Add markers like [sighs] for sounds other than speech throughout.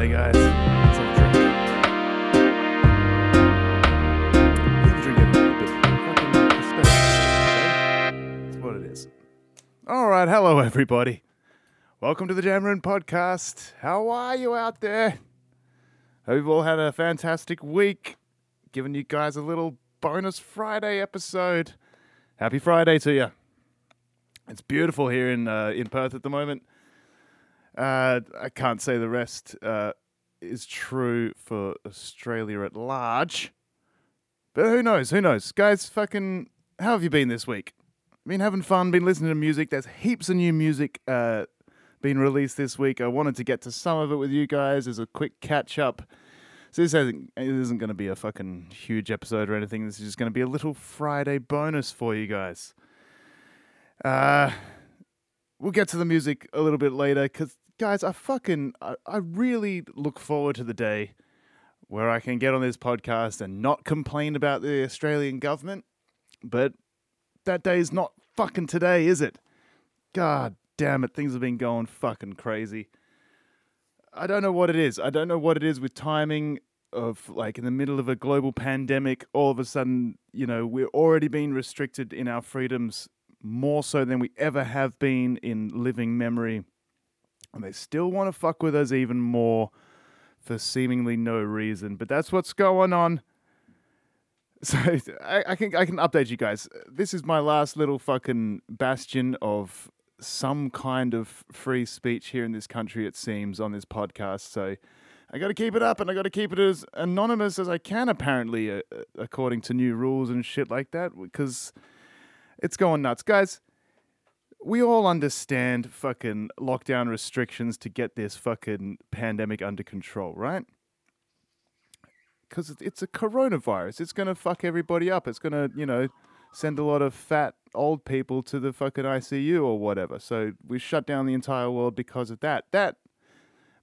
Friday, guys. Let's have a drink. All right, hello everybody. Welcome to the Jam Room Podcast. How are you out there? Hope you've all had a fantastic week. Giving you guys a little bonus Friday episode. Happy Friday to you. It's beautiful here in uh, in Perth at the moment. Uh, I can't say the rest uh, is true for Australia at large, but who knows? Who knows, guys? Fucking, how have you been this week? Been having fun. Been listening to music. There's heaps of new music uh, being released this week. I wanted to get to some of it with you guys as a quick catch up. So this isn't, isn't going to be a fucking huge episode or anything. This is just going to be a little Friday bonus for you guys. Uh, we'll get to the music a little bit later because, guys, I fucking, I, I really look forward to the day where I can get on this podcast and not complain about the Australian government. But that day is not fucking today, is it? God damn it, things have been going fucking crazy. I don't know what it is. I don't know what it is with timing of like in the middle of a global pandemic, all of a sudden, you know, we're already being restricted in our freedoms more so than we ever have been in living memory. And they still want to fuck with us even more for seemingly no reason. But that's what's going on. [laughs] So I, I can I can update you guys. This is my last little fucking bastion of some kind of free speech here in this country. It seems on this podcast. So I got to keep it up, and I got to keep it as anonymous as I can. Apparently, uh, according to new rules and shit like that, because it's going nuts, guys. We all understand fucking lockdown restrictions to get this fucking pandemic under control, right? Because it's a coronavirus. It's going to fuck everybody up. It's going to, you know, send a lot of fat old people to the fucking ICU or whatever. So we shut down the entire world because of that. That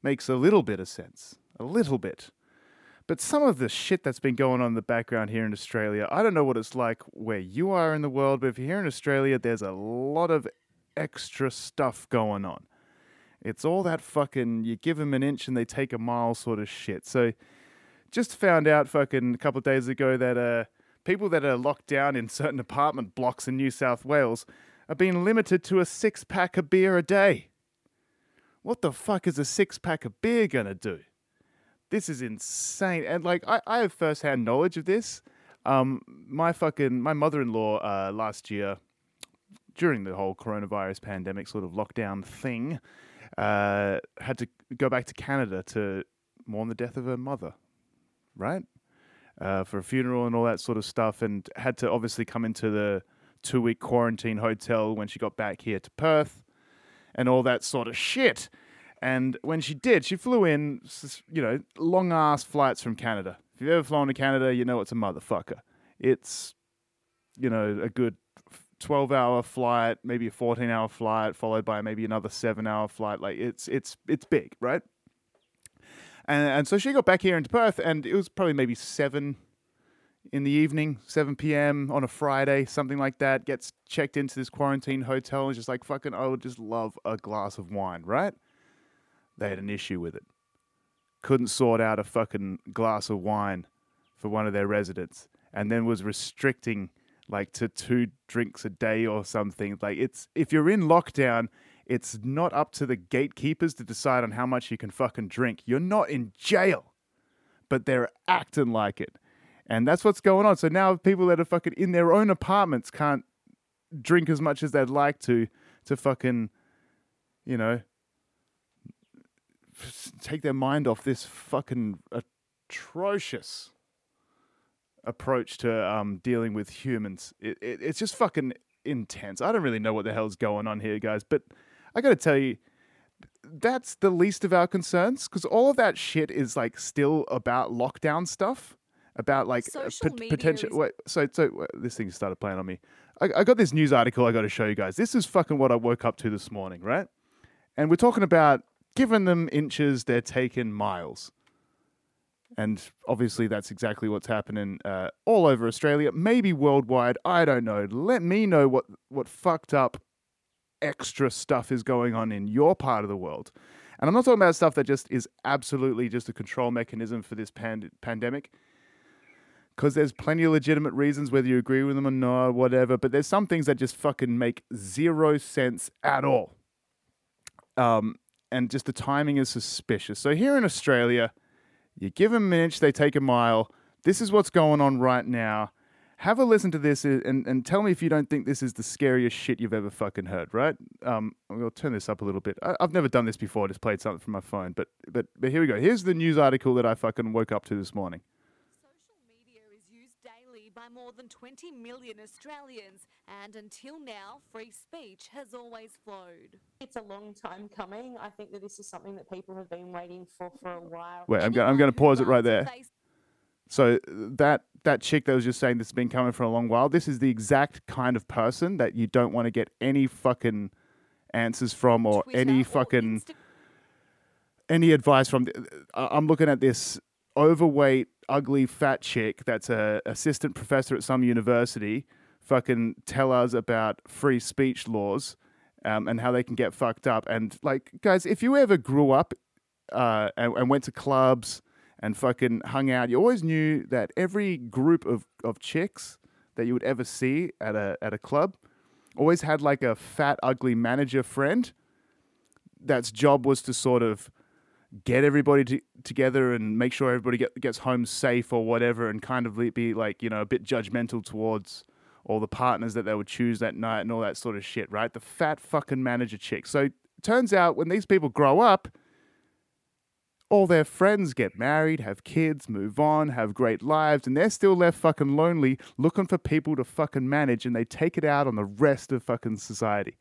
makes a little bit of sense. A little bit. But some of the shit that's been going on in the background here in Australia, I don't know what it's like where you are in the world, but if you're here in Australia, there's a lot of extra stuff going on. It's all that fucking you give them an inch and they take a mile sort of shit. So just found out fucking a couple of days ago that uh, people that are locked down in certain apartment blocks in New South Wales are being limited to a six pack of beer a day. What the fuck is a six pack of beer gonna do? this is insane. And like, I, I have first hand knowledge of this. Um, my fucking my mother in law uh, last year, during the whole coronavirus pandemic sort of lockdown thing, uh, had to go back to Canada to mourn the death of her mother, right? Uh, for a funeral and all that sort of stuff, and had to obviously come into the two week quarantine hotel when she got back here to Perth, and all that sort of shit. And when she did, she flew in, you know, long ass flights from Canada. If you've ever flown to Canada, you know it's a motherfucker. It's, you know, a good 12 hour flight, maybe a 14 hour flight, followed by maybe another seven hour flight. Like it's, it's, it's big, right? And, and so she got back here into Perth, and it was probably maybe seven in the evening, 7 p.m. on a Friday, something like that. Gets checked into this quarantine hotel and just like, fucking, I would just love a glass of wine, right? they had an issue with it. Couldn't sort out a fucking glass of wine for one of their residents, and then was restricting like to two drinks a day or something. Like it's if you're in lockdown, it's not up to the gatekeepers to decide on how much you can fucking drink. You're not in jail, but they're acting like it. And that's what's going on. So now people that are fucking in their own apartments can't drink as much as they'd like to to fucking you know take their mind off this fucking atrocious approach to um, dealing with humans. It, it, it's just fucking intense. I don't really know what the hell's going on here, guys, but I got to tell you, that's the least of our concerns because all of that shit is like still about lockdown stuff. About like p- potential. Is- wait, so so wait, this thing started playing on me. I, I got this news article I got to show you guys. This is fucking what I woke up to this morning, right? And we're talking about giving them inches, they're taking miles. And obviously, that's exactly what's happening uh, all over Australia, maybe worldwide. I don't know. Let me know what, what fucked up extra stuff is going on in your part of the world. And I'm not talking about stuff that just is absolutely just a control mechanism for this pand- pandemic. Because there's plenty of legitimate reasons, whether you agree with them or not, whatever. But there's some things that just fucking make zero sense at all. Um, and just the timing is suspicious. So here in Australia, you give them an inch, they take a mile. This is what's going on right now. Have a listen to this uh, and, and tell me if you don't think this is the scariest shit you've ever fucking heard, right? Um, I'll turn this up a little bit. I, I've never done this before. I just played something from my phone, but but but here we go. Here's the news article that I fucking woke up to this morning. Social media is used daily by more than 20 million Australians, and until now, free speech has always flowed. It's a long time coming. I think that this is something that people have been waiting for for a while. Wait, I'm going. I'm going to pause it right there. So that that chick that was just saying this has been coming for a long while. This is the exact kind of person that you don't want to get any fucking answers from or Twitter any or fucking Insta- any advice from. I'm looking at this overweight, ugly, fat chick that's a assistant professor at some university. Fucking tell us about free speech laws um, and how they can get fucked up. And like, guys, if you ever grew up uh, and, and went to clubs and fucking hung out, you always knew that every group of, of chicks that you would ever see at a at a club always had like a fat, ugly manager friend that's job was to sort of get everybody to, together and make sure everybody get, gets home safe or whatever and kind of be like, you know, a bit judgmental towards all the partners that they would choose that night and all that sort of shit, right? The fat fucking manager chick. So turns out when these people grow up, all their friends get married, have kids, move on, have great lives, and they're still left fucking lonely looking for people to fucking manage and they take it out on the rest of fucking society.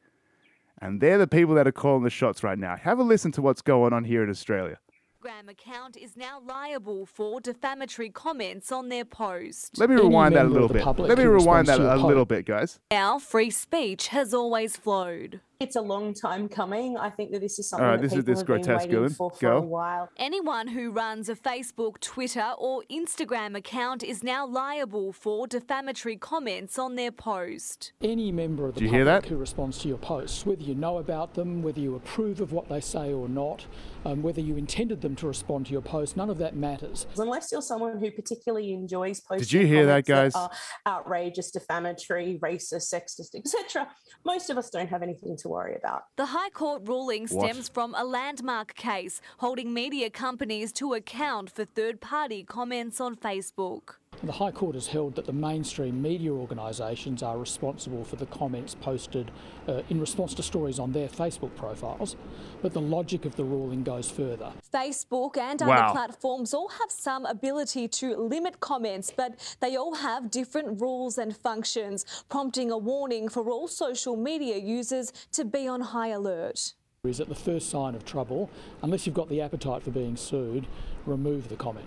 And they're the people that are calling the shots right now. Have a listen to what's going on here in Australia. Instagram account is now liable for defamatory comments on their post. Let me Any rewind that a little bit. Let me rewind that responds a little bit, guys. Now, free speech has always flowed. It's a long time coming. I think that this is something All right, that this is people this have been grotesque waiting for for Girl. a while. Anyone who runs a Facebook, Twitter, or Instagram account is now liable for defamatory comments on their post. Any member of the Did hear public that? who responds to your posts, whether you know about them, whether you approve of what they say or not, um, whether you intended them to respond to your post, none of that matters. Unless you're someone who particularly enjoys posting Did you hear that, comments guys? are outrageous, defamatory, racist, sexist, etc., most of us don't have anything to worry about. The High Court ruling What? stems from a landmark case holding media companies to account for third party comments on Facebook. The High Court has held that the mainstream media organisations are responsible for the comments posted uh, in response to stories on their Facebook profiles, but the logic of the ruling goes further. Facebook and Wow. other platforms all have some ability to limit comments, but they all have different rules and functions, prompting a warning for all social media users to be on high alert. Is at the first sign of trouble, unless you've got the appetite for being sued, remove the comment.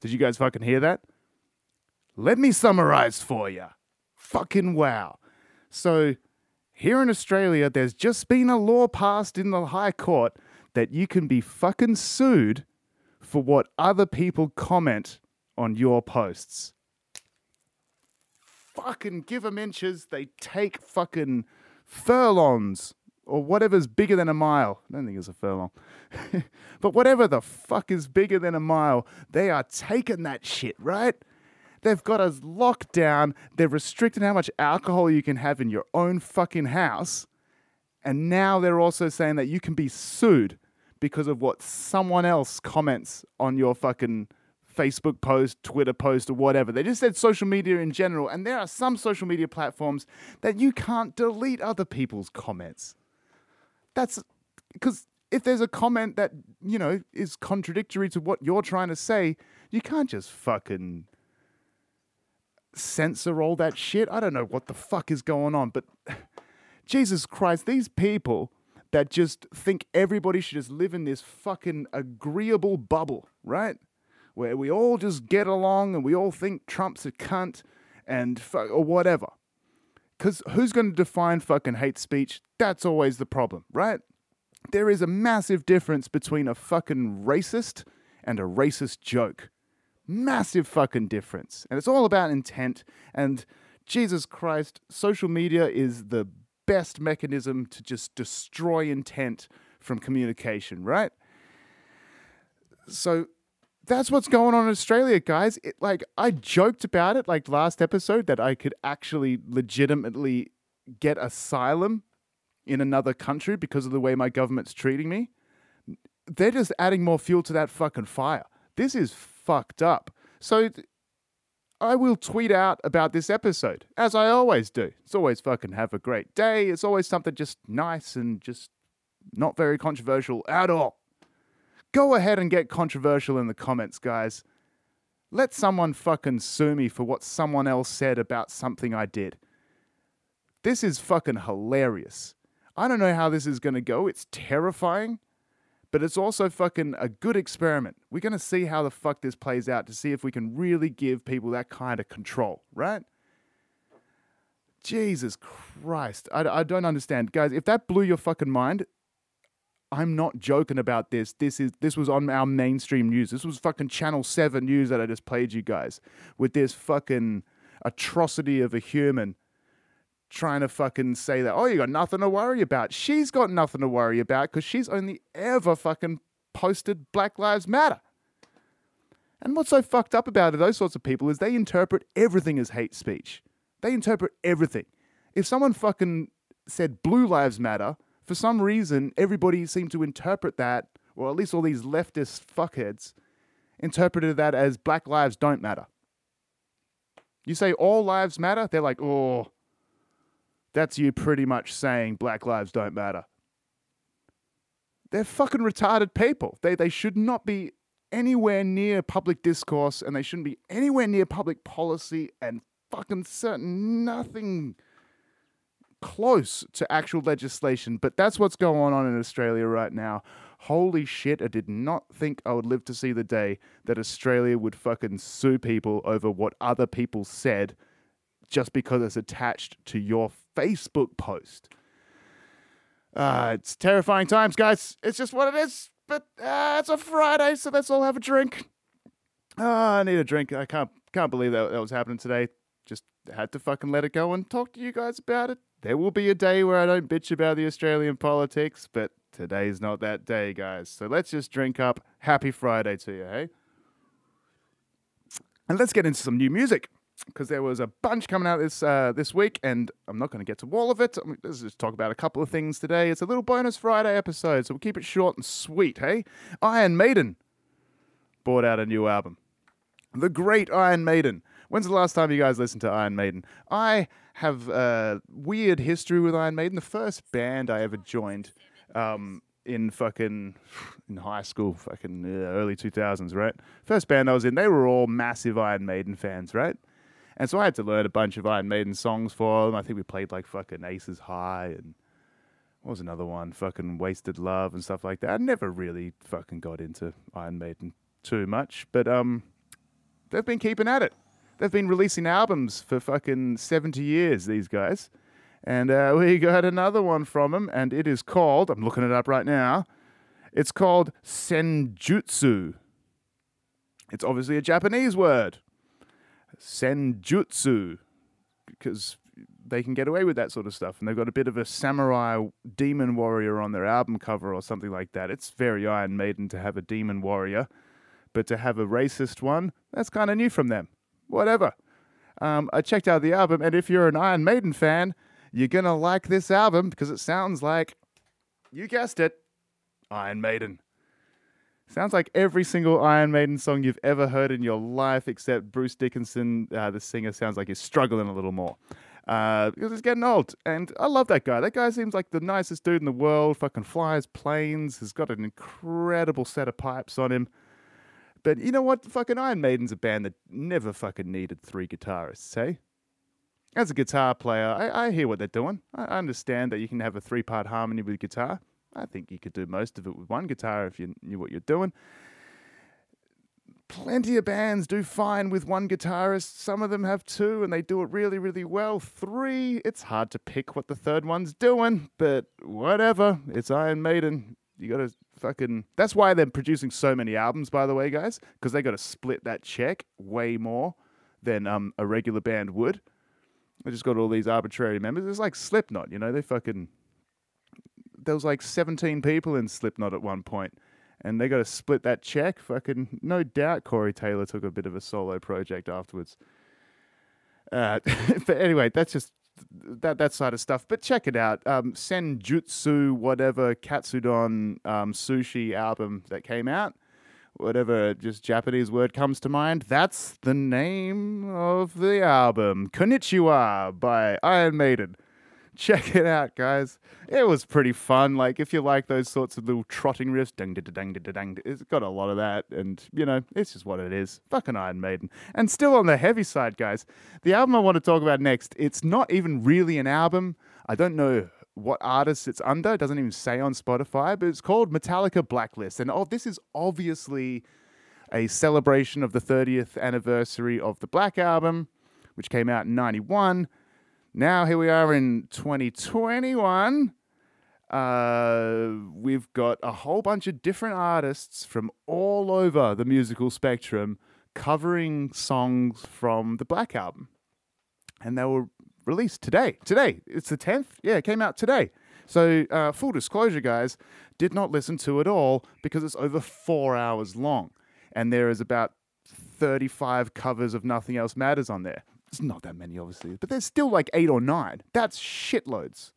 Did you guys fucking hear that? Let me summarize for you. Fucking wow. So, here in Australia, there's just been a law passed in the High Court that you can be fucking sued for what other people comment on your posts. Fucking give them inches, they take fucking furlongs or whatever's bigger than a mile. I don't think it's a furlong. [laughs] but whatever the fuck is bigger than a mile, they are taking that shit, right? They've got us locked down. They're restricting how much alcohol you can have in your own fucking house. And now they're also saying that you can be sued because of what someone else comments on your fucking Facebook post, Twitter post, or whatever. They just said social media in general. And there are some social media platforms that you can't delete other people's comments. That's because if there's a comment that, you know, is contradictory to what you're trying to say, you can't just fucking censor all that shit. I don't know what the fuck is going on, but [sighs] Jesus Christ, these people that just think everybody should just live in this fucking agreeable bubble, right? Where we all just get along and we all think Trump's a cunt and fu- or whatever. Because who's going to define fucking hate speech? That's always the problem, right? There is a massive difference between a fucking racist and a racist joke. Massive fucking difference. And it's all about intent. And Jesus Christ, social media is the best mechanism to just destroy intent from communication, right? So that's what's going on in Australia, guys. It, like I joked about it like last episode that I could actually legitimately get asylum in another country because of the way my government's treating me. They're just adding more fuel to that fucking fire. This is fucked up. So I will tweet out about this episode, as I always do. It's always fucking have a great day. It's always something just nice and just not very controversial at all. Go ahead and get controversial in the comments, guys. Let someone fucking sue me for what someone else said about something I did. This is fucking hilarious. I don't know how this is going to go. It's terrifying, but it's also fucking a good experiment. We're going to see how the fuck this plays out to see if we can really give people that kind of control, right? Jesus Christ. I, I don't understand. Guys, if that blew your fucking mind, I'm not joking about this. This is this was on our mainstream news. This was fucking Channel 7 news that I just played you guys with this fucking atrocity of a human trying to fucking say that, oh, you got nothing to worry about. She's got nothing to worry about because she's only ever fucking posted Black Lives Matter. And what's so fucked up about it, those sorts of people, is they interpret everything as hate speech. They interpret everything. If someone fucking said Blue Lives Matter, for some reason, everybody seemed to interpret that, or at least all these leftist fuckheads interpreted that as Black Lives Don't Matter. You say all lives matter, they're like, oh, that's you pretty much saying Black Lives Don't Matter. They're fucking retarded people. They, they should not be anywhere near public discourse and they shouldn't be anywhere near public policy and fucking certain nothing close to actual legislation, but that's what's going on in Australia right now. Holy shit, I did not think I would live to see the day that Australia would fucking sue people over what other people said just because it's attached to your Facebook post. Uh, it's terrifying times, guys. It's just what it is. But uh, it's a Friday, so let's all have a drink. Uh, I need a drink. I can't can't believe that that was happening today. Just had to fucking let it go and talk to you guys about it. There will be a day where I don't bitch about the Australian politics, but today's not that day, guys. So let's just drink up. Happy Friday to you, hey? And let's get into some new music because there was a bunch coming out this uh, this week, and I'm not going to get to all of it. I mean, let's just talk about a couple of things today. It's a little bonus Friday episode, so we'll keep it short and sweet, hey? Iron Maiden brought out a new album. The Great Iron Maiden. When's the last time you guys listened to Iron Maiden? I have a weird history with Iron Maiden. The first band I ever joined um, in fucking in high school, fucking uh, early 2000s, right? First band I was in, they were all massive Iron Maiden fans, right? And so I had to learn a bunch of Iron Maiden songs for them. I think we played like fucking Aces High and what was another one? Fucking Wasted Love and stuff like that. I never really fucking got into Iron Maiden too much, but um, they've been keeping at it. They've been releasing albums for fucking 70 years, these guys. And uh, we got another one from them, and it is called, I'm looking it up right now, it's called Senjutsu. It's obviously a Japanese word. Senjutsu. Because they can get away with that sort of stuff. And they've got a bit of a samurai demon warrior on their album cover or something like that. It's very Iron Maiden to have a demon warrior, but to have a racist one, that's kind of new from them. Whatever. Um, I checked out the album, and if you're an Iron Maiden fan, you're going to like this album because it sounds like, you guessed it, Iron Maiden. Sounds like every single Iron Maiden song you've ever heard in your life, except Bruce Dickinson, uh, the singer, sounds like he's struggling a little more. Uh, because he's getting old. And I love that guy. That guy seems like the nicest dude in the world. Fucking flies planes, has got an incredible set of pipes on him. But you know what? Fucking Iron Maiden's a band that never fucking needed three guitarists, hey? As a guitar player, I, I hear what they're doing. I, understand that you can have a three part harmony with guitar. I think you could do most of it with one guitar if you knew what you're doing. Plenty of bands do fine with one guitarist. Some of them have two and they do it really, really well. Three, it's hard to pick what the third one's doing, but whatever. It's Iron Maiden. You gotta fucking. That's why they're producing so many albums, by the way, guys, because they gotta split that check way more than um, a regular band would. They just got all these arbitrary members. It's like Slipknot, you know, they fucking there was like 17 people in Slipknot at one point, and they got to split that check. Fucking no doubt, Corey Taylor took a bit of a solo project afterwards. Uh, [laughs] but anyway, that's just that that side of stuff. But check it out. Um, Senjutsu, whatever Katsudon um, sushi album that came out, whatever just Japanese word comes to mind. That's the name of the album. Konnichiwa by Iron Maiden. Check it out, guys. It was pretty fun. Like if you like those sorts of little trotting riffs, ding ding ding ding ding, it's got a lot of that, and you know it's just what it is. Fucking Iron Maiden, and still on the heavy side, guys. The album I want to talk about next, it's not even really an album. I don't know what artist it's under. It doesn't even say on Spotify, but it's called Metallica Blacklist, and oh, this is obviously a celebration of the 30th anniversary of the Black Album, which came out in '91. Now, here we are in 2021. Uh, we've got a whole bunch of different artists from all over the musical spectrum covering songs from the Black Album. And they were released today. Today. It's the 10th? Yeah, it came out today. So, uh, full disclosure, guys, did not listen to it all because it's over four hours long. And there is about 35 covers of Nothing Else Matters on there. It's not that many, obviously, but there's still like eight or nine. That's shitloads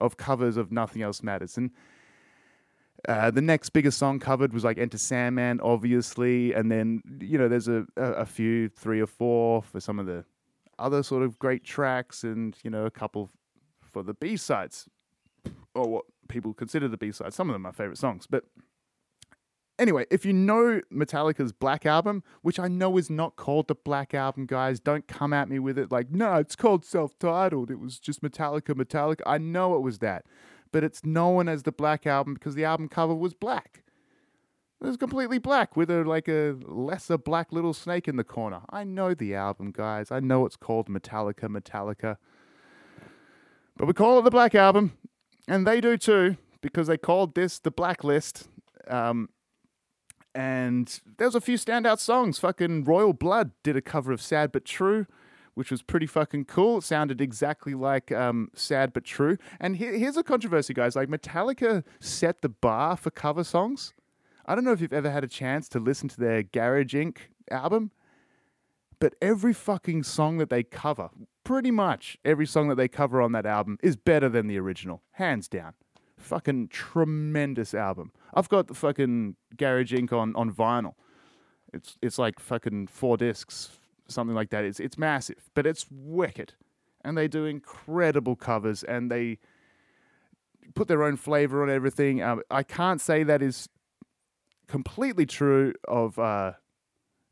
of covers of Nothing Else Matters. And uh, the next biggest song covered was like Enter Sandman, obviously, and then you know there's a, a, a few, three or four for some of the other sort of great tracks, and you know a couple for the B sides, or what people consider the B sides. Some of them are favorite songs, but anyway, if you know Metallica's Black Album, which I know is not called the Black Album, guys, don't come at me with it like, no, it's called self titled. It was just Metallica, Metallica. I know it was that. But it's known as the Black Album because the album cover was black. It was completely black with a like a lesser black little snake in the corner. I know the album, guys. I know it's called Metallica, Metallica. But we call it the Black Album, and they do too, because they called this the Blacklist. Um, and there's a few standout songs. Fucking Royal Blood did a cover of Sad But True, which was pretty fucking cool. It sounded exactly like um, Sad But True. And he- here's a controversy, guys. Like, Metallica set the bar for cover songs. I don't know if you've ever had a chance to listen to their Garage Inc. album, but every fucking song that they cover, pretty much every song that they cover on that album, is better than the original, hands down. Fucking tremendous album. I've got the fucking Garage Inc. on, on vinyl. It's it's like fucking four discs, something like that. It's it's massive, but it's wicked, and they do incredible covers, and they put their own flavor on everything. Um, I can't say that is completely true of uh,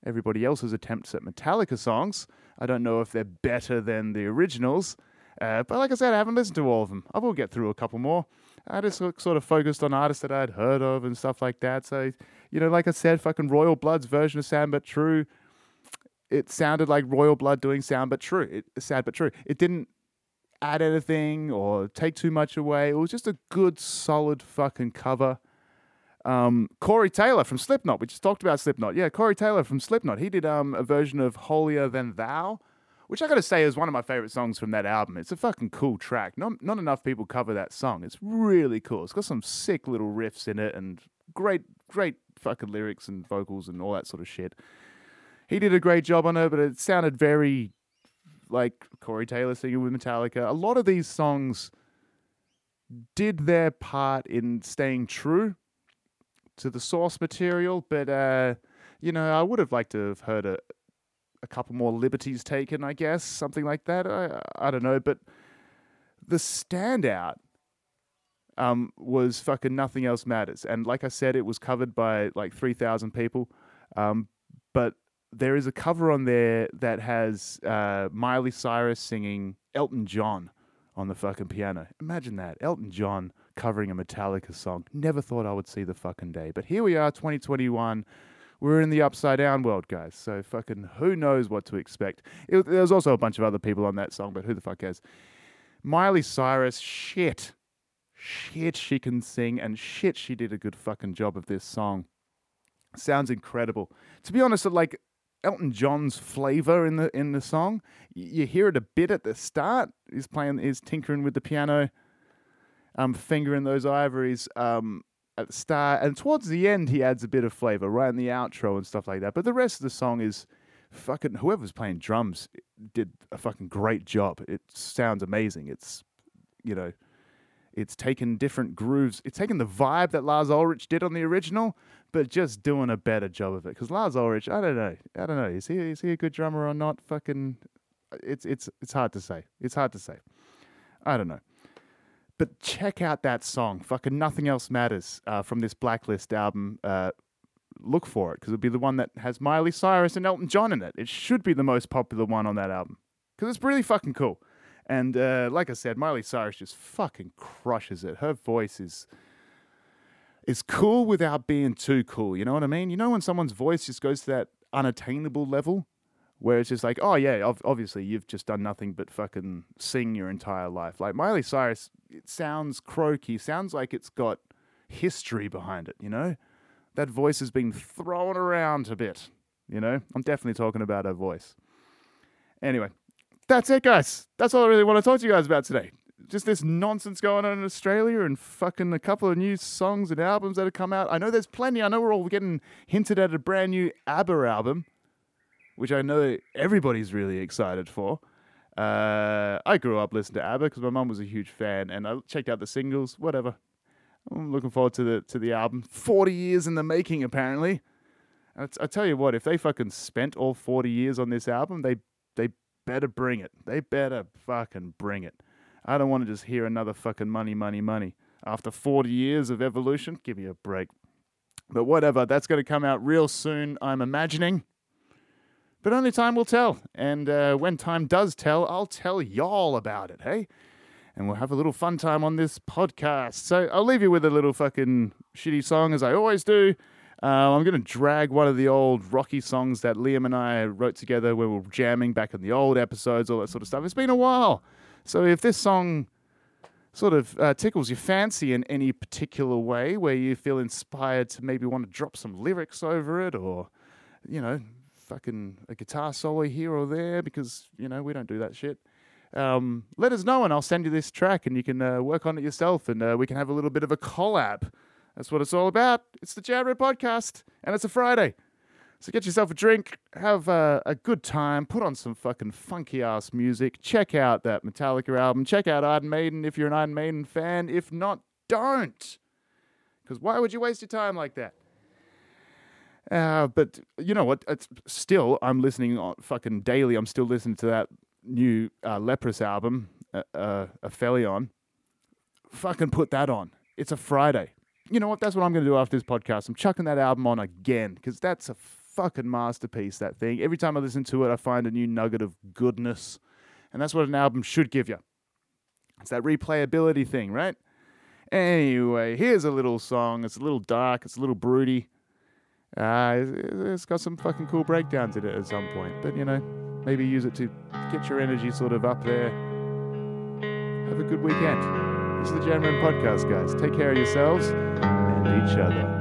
everybody else's attempts at Metallica songs. I don't know if they're better than the originals, uh, but like I said, I haven't listened to all of them. I will get through a couple more. I just sort of focused on artists that I'd heard of and stuff like that. So, you know, like I said, fucking Royal Blood's version of Sad But True, it sounded like Royal Blood doing Sound But True. It, sad But True. It didn't add anything or take too much away. It was just a good, solid fucking cover. Um, Corey Taylor from Slipknot. We just talked about Slipknot. Yeah, Corey Taylor from Slipknot. He did um, a version of Holier Than Thou, which I gotta say is one of my favorite songs from that album. It's a fucking cool track. Not not enough people cover that song. It's really cool. It's got some sick little riffs in it and great great fucking lyrics and vocals and all that sort of shit. He did a great job on it, but it sounded very like Corey Taylor singing with Metallica. A lot of these songs did their part in staying true to the source material, but uh, you know, I would have liked to have heard a, a couple more liberties taken, I guess, something like that. I I don't know, but the standout um, was fucking nothing else matters, and like I said, it was covered by like three thousand people, um, but there is a cover on there that has uh, Miley Cyrus singing Elton John on the fucking piano. Imagine that, Elton John covering a Metallica song. Never thought I would see the fucking day, but here we are, 2021 we're in the upside down world, guys. So fucking who knows what to expect. It, there was also a bunch of other people on that song, but who the fuck cares? Miley Cyrus, shit. Shit, she can sing, and shit, she did a good fucking job of this song. Sounds incredible. To be honest, like Elton John's flavor in the in the song, you hear it a bit at the start. He's playing, he's tinkering with the piano. um, fingering those ivories um, at the start, and towards the end he adds a bit of flavor, right in the outro and stuff like that. But the rest of the song is fucking whoever's playing drums did a fucking great job. It sounds amazing. It's you know, it's taken different grooves. It's taken the vibe that Lars Ulrich did on the original, but just doing a better job of it. Because Lars Ulrich, I don't know, I don't know, is he is he a good drummer or not? Fucking, it's it's it's hard to say. It's hard to say. I don't know. But check out that song. Fucking nothing else matters uh, from this Blacklist album. Uh, look for it because it'll be the one that has Miley Cyrus and Elton John in it. It should be the most popular one on that album because it's really fucking cool. And uh, like I said, Miley Cyrus just fucking crushes it. Her voice is is cool without being too cool. You know what I mean? You know when someone's voice just goes to that unattainable level where it's just like, oh yeah, obviously you've just done nothing but fucking sing your entire life. Like Miley Cyrus, it sounds croaky, sounds like it's got history behind it. You know, that voice has been thrown around a bit. You know, I'm definitely talking about her voice. Anyway, that's it, guys. That's all I really want to talk to you guys about today. Just this nonsense going on in Australia and fucking a couple of new songs and albums that have come out. I know there's plenty. I know we're all getting hinted at a brand new ABBA album, which I know everybody's really excited for. Uh, I grew up listening to ABBA because my mum was a huge fan, and I checked out the singles. Whatever. I'm looking forward to the to the album. Forty years in the making, apparently. I, t- I tell you what, if they fucking spent all forty years on this album, they they better bring it. They better fucking bring it. I don't want to just hear another fucking money, money, money. After 40 years of evolution, give me a break. But whatever, that's going to come out real soon, I'm imagining. But only time will tell. And uh, when time does tell, I'll tell y'all about it, hey? And we'll have a little fun time on this podcast. So I'll leave you with a little fucking shitty song, as I always do. Uh, I'm going to drag one of the old Rocky songs that Liam and I wrote together when we were jamming back in the old episodes, all that sort of stuff. It's been a while. So if this song sort of uh, tickles your fancy in any particular way, where you feel inspired to maybe want to drop some lyrics over it, or you know, fucking a guitar solo here or there, because you know we don't do that shit. Um, let us know, and I'll send you this track, and you can uh, work on it yourself, and uh, we can have a little bit of a collab. That's what it's all about. It's the Jam Podcast, and it's a Friday. So get yourself a drink, have a, a good time, put on some fucking funky ass music, check out that Metallica album, check out Iron Maiden if you're an Iron Maiden fan. If not, don't. Because why would you waste your time like that? Uh, but you know what? It's still, I'm listening on fucking daily. I'm still listening to that new uh, Leprous album, uh, uh, Aphelion. Fucking put that on. It's a Friday. You know what? That's what I'm going to do after this podcast. I'm chucking that album on again because that's a fucking masterpiece, that thing. Every time I listen to it, I find a new nugget of goodness. And that's what an album should give you. It's that replayability thing, right? Anyway, here's a little song. It's a little dark, it's a little broody. Uh, it's got some fucking cool breakdowns in it at some point. But, you know, maybe use it to get your energy sort of up there. Have a good weekend. This is the Jam Podcast, guys. Take care of yourselves and each other.